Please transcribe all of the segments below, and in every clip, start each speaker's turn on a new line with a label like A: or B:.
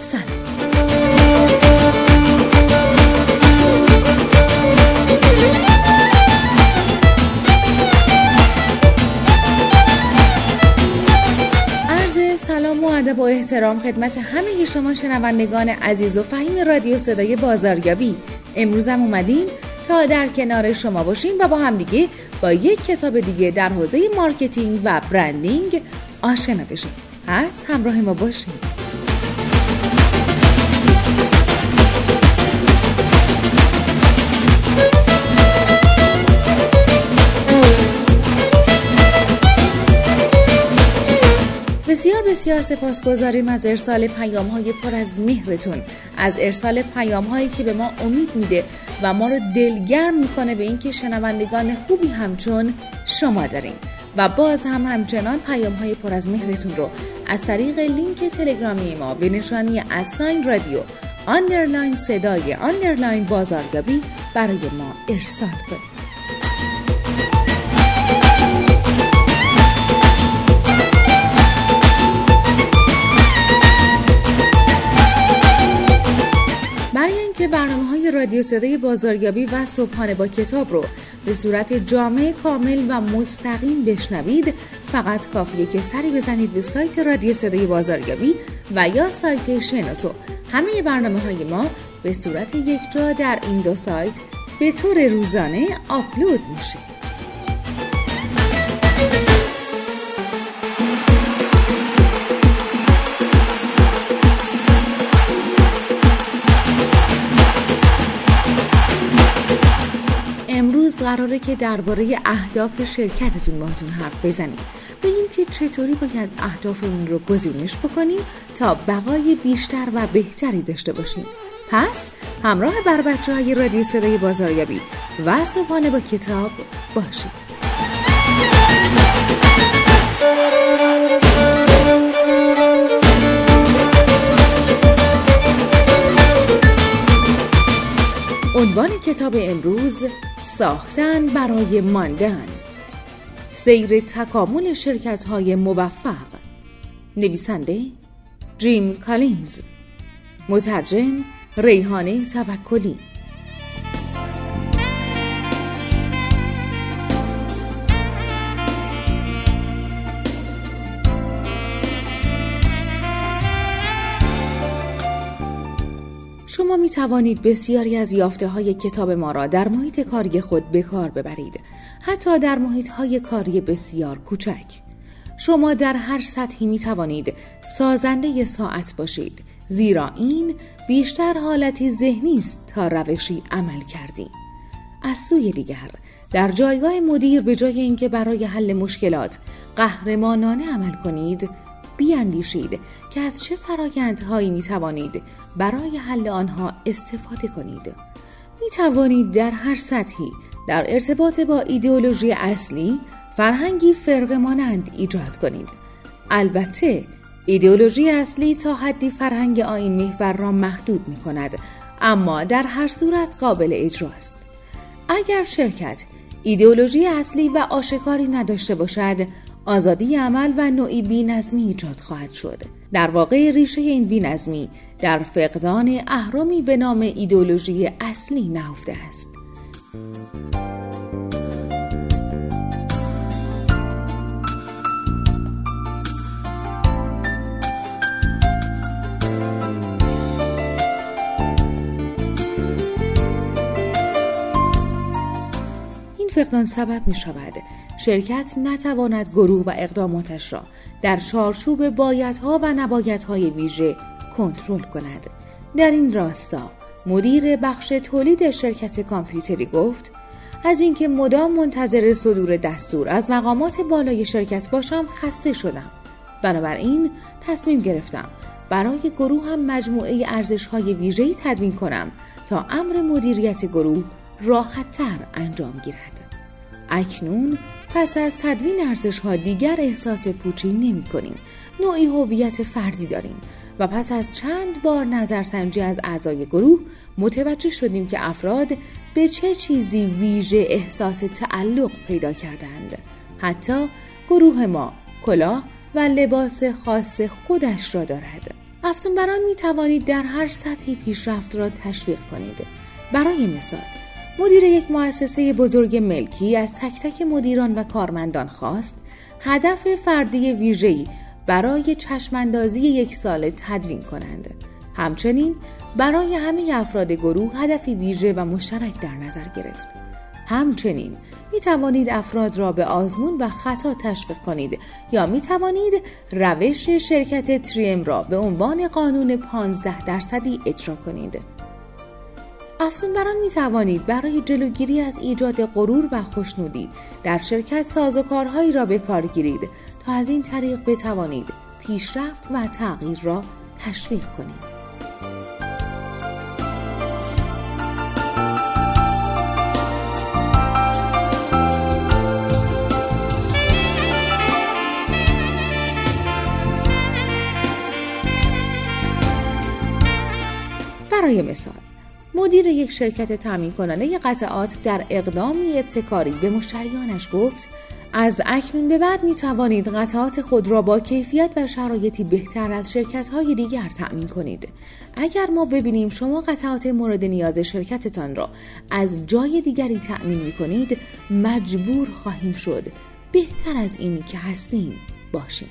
A: سلام. سلام و ادب و احترام خدمت همه شما شنوندگان عزیز و فهیم رادیو صدای بازاریابی. امروزم اومدیم تا در کنار شما باشیم و با همدیگه با یک کتاب دیگه در حوزه marketing و branding آشنا بشیم. پس همراه ما باشید. بسیار سپاسگزاریم از ارسال پیام های پر از مهرتون از ارسال پیام هایی که به ما امید میده و ما رو دلگرم می‌کنه به اینکه شنوندگان خوبی همچون شما داریم. و باز هم همچنان پیام های پر از مهرتون رو از طریق لینک تلگرامی ما به نشانی at sign رادیو underline صدای underline بازاریابی برای ما ارسال کنید. صدای بازاریابی و صبحانه با کتاب رو به صورت جامع کامل و مستقیم بشنوید. فقط کافیه که سری بزنید به سایت رادیو صدای بازاریابی و یا سایت شنوتو. همه برنامه های ما به صورت یک جا در این دو سایت به طور روزانه آپلود میشه. قراره که درباره اهداف شرکتتون باهاتون حرف بزنیم. بگیم که چطوری باید اهدافمون رو گزینش بکنیم تا بقای بیشتر و بهتری داشته باشیم. پس همراه بر بچه های رادیو صدای بازاریابی و صبحانه با کتاب باشید. عنوان کتاب امروز ساختن برای ماندن. سیر تکامل شرکت های موفق. نویسنده جیم کالینز. مترجم ریحانه توکلی. می توانید بسیاری از یافته های کتاب ما را در محیط کاری خود به کار ببرید حتی در محیط های کاری بسیار کوچک. شما در هر سطحی می توانید سازنده ساعت باشید زیرا این بیشتر حالتی ذهنی است تا روشی عمل کردی از سوی دیگر در جایگاه مدیر به جای اینکه برای حل مشکلات قهرمانانه عمل کنید بیاندیشید که از چه فرایندهایی می توانید برای حل آنها استفاده کنید. می توانید در هر سطحی در ارتباط با ایدئولوژی اصلی فرهنگی فرق مانند ایجاد کنید. البته ایدئولوژی اصلی تا حدی فرهنگ آین محور را محدود می کند اما در هر صورت قابل اجراست. اگر شرکت ایدئولوژی اصلی و آشکاری نداشته باشد آزادی عمل و نوعی بینظمی ایجاد خواهد شد. در واقع ریشه این بینظمی در فقدان اهرامی به نام ایدولوژی اصلی نهفته است. این فقدان سبب می شود شرکت نتواند گروه و اقداماتش را در چارچوب بایدها و نبایدهای ویژه کنترل کند در این راستا مدیر بخش تولید شرکت کامپیوتری گفت از اینکه مدام منتظر صدور دستور از مقامات بالای شرکت باشم خسته شدم بنابراین تصمیم گرفتم برای گروه هم مجموعه ارزش های ویژه‌ای تدوین کنم تا امر مدیریت گروه راحتتر انجام گیرد. اکنون پس از تدوین ارزش ها دیگر احساس پوچی نمی کنیم. نوعی هویت فردی داریم و پس از چند بار نظرسنجی از اعضای گروه متوجه شدیم که افراد به چه چیزی ویژه احساس تعلق پیدا کردند. حتی گروه ما کلاه و لباس خاص خودش را دارد. افزونبران می توانید در هر سطحی پیشرفت را تشویق کنید. برای مثال مدیر یک مؤسسه بزرگ ملکی از تک تک مدیران و کارمندان خواست هدف فردی ویژه‌ای برای چشماندازی یک سال تدوین کنند. همچنین برای همه افراد گروه هدفی ویژه و مشترک در نظر گرفت. همچنین می توانید افراد را به آزمون و خطا تشویق کنید یا می توانید روش شرکت تریم را به عنوان قانون 15 درصدی اجرا کنید. افزونبران می توانید برای جلوگیری از ایجاد غرور و خوشنودی در شرکت سازوکارهایی را به کار گیرید تا از این طریق بتوانید پیشرفت و تغییر را تشویق کنید. برای مثال مدیر یک شرکت تامین کننده قطعات در اقدامی ابتکاری به مشتریانش گفت از اکنون به بعد می توانید قطعات خود را با کیفیت و شرایطی بهتر از شرکت های دیگر تأمین کنید. اگر ما ببینیم شما قطعات مورد نیاز شرکتتان را از جای دیگری تأمین می کنید مجبور خواهیم شد بهتر از اینی که هستیم باشیم.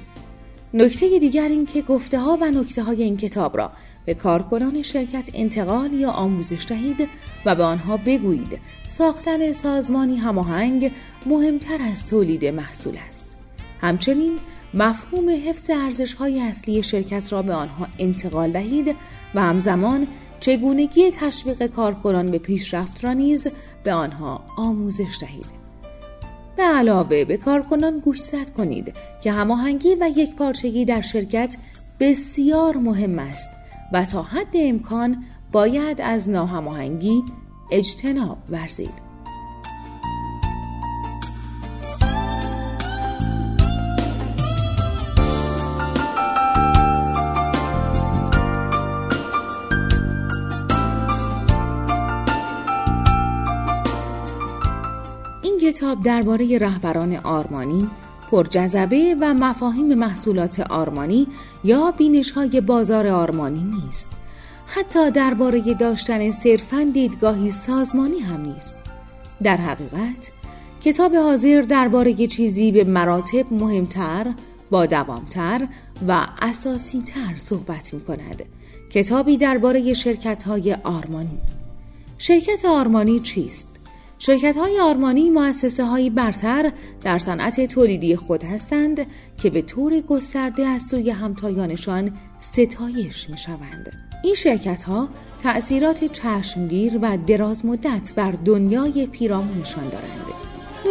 A: نکته دیگر این که گفته ها و نکته های این کتاب را به کارکنان شرکت انتقال یا آموزش دهید و به آنها بگویید ساختن سازمانی هماهنگ مهمتر از تولید محصول است. همچنین مفهوم حفظ ارزش های اصلی شرکت را به آنها انتقال دهید و همزمان چگونگی تشویق کارکنان به پیشرفت را نیز به آنها آموزش دهید. به علاوه به کارکنان گوشزد کنید که هماهنگی و یک پارچگی در شرکت بسیار مهم است و تا حد امکان باید از ناهماهنگی اجتناب ورزید. کتاب درباره رهبران آرمانی پرجذبه و مفاهیم محصولات آرمانی یا بینش های بازار آرمانی نیست. حتی درباره داشتن صرفا دیدگاهی سازمانی هم نیست. در حقیقت کتاب حاضر درباره چیزی به مراتب مهمتر، با دوامتر و اساسی تر صحبت می کند. کتابی درباره شرکت های آرمانی. شرکت آرمانی چیست؟ شرکت های آرمانی مؤسسه های برتر در صنعت تولیدی خود هستند که به طور گسترده از سوی همتایانشان ستایش می شوند. این شرکت ها تأثیرات چشمگیر و دراز مدت بر دنیای پیرامونشان دارند.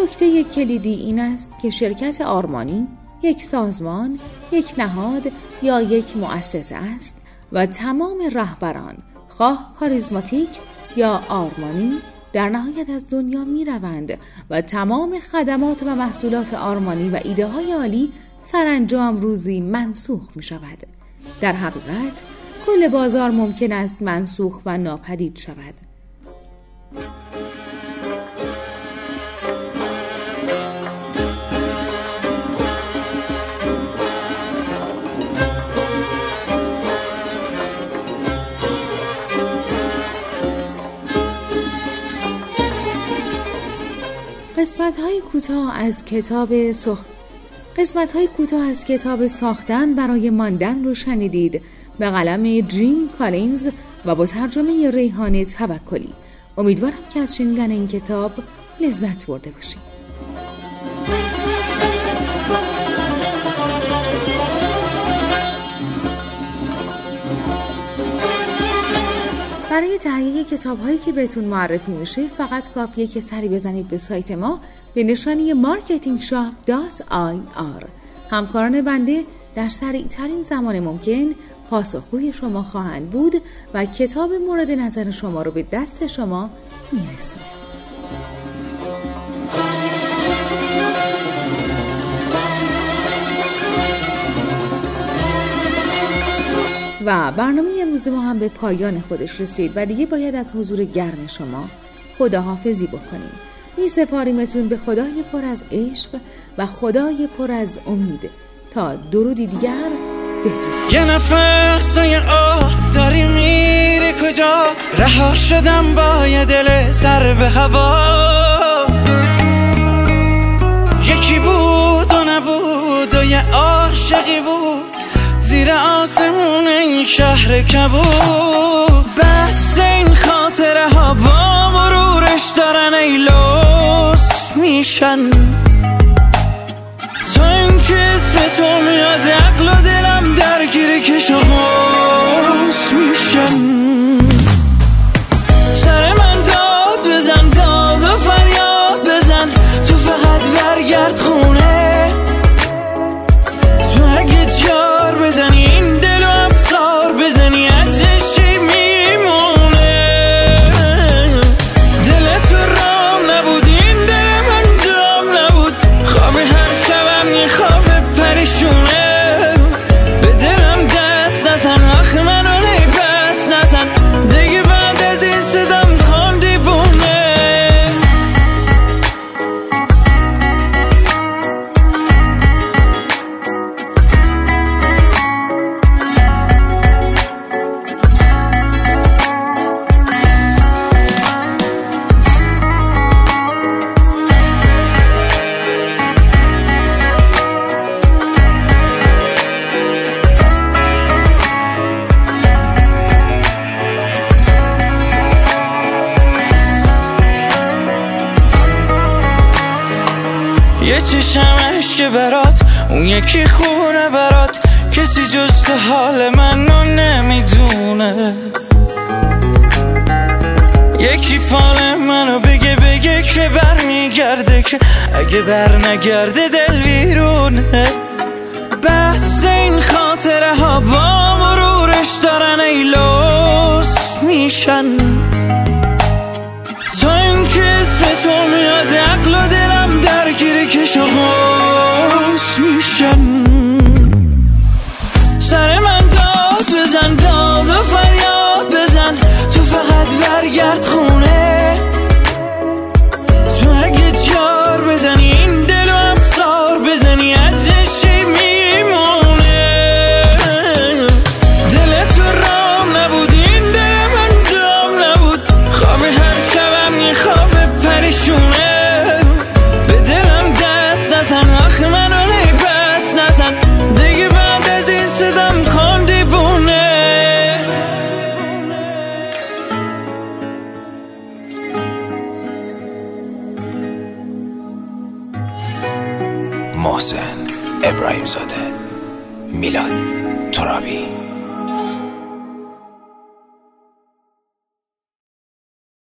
A: نکته کلیدی این است که شرکت آرمانی یک سازمان، یک نهاد یا یک مؤسسه است و تمام رهبران خواه کاریزماتیک یا آرمانی در نهایت از دنیا می روند و تمام خدمات و محصولات آرمانی و ایده های عالی سرانجام روزی منسوخ می شود. در حقیقت کل بازار ممکن است منسوخ و ناپدید شود. قسمت های کوتاه از کتاب سخ... قسمت های کوتاه از کتاب ساختن برای ماندن رو شنیدید به قلم جیم کالینز و با ترجمه ریحان توکلی. امیدوارم که از شنیدن این کتاب لذت برده باشید. برای تهیه کتاب هایی که بهتون معرفی میشه فقط کافیه که سری بزنید به سایت ما به نشانی marketingshop.ir همکاران بنده در سریع ترین زمان ممکن پاسخگوی شما خواهند بود و کتاب مورد نظر شما رو به دست شما میرسونند و برنامه امروز ما هم به پایان خودش رسید و دیگه باید از حضور گرم شما خداحافظی بکنیم. می سپاریمتون به خدای پر از عشق و خدای پر از امید. تا درودی دیگر بدرود
B: یه نفس یه آه داری میری کجا؟ رها شدم با یه دل سر به هوا. یکی بود و نبود و یه عاشقی بود. زیر آسمون این شهر کبود. بس این خاطره ها با مرورش دارن ای لوس میشن. تا این که اسم تو میاد عقل و دلم درگیر و که برات. اون یکی خونه برات کسی جز حال منو نمی‌دونه. یکی فال منو بگه بگه که بر میگرده که اگه بر نگرده دل ویرونه بس این خاطره ها با مرورش دارن ای میشن. برگرد خونه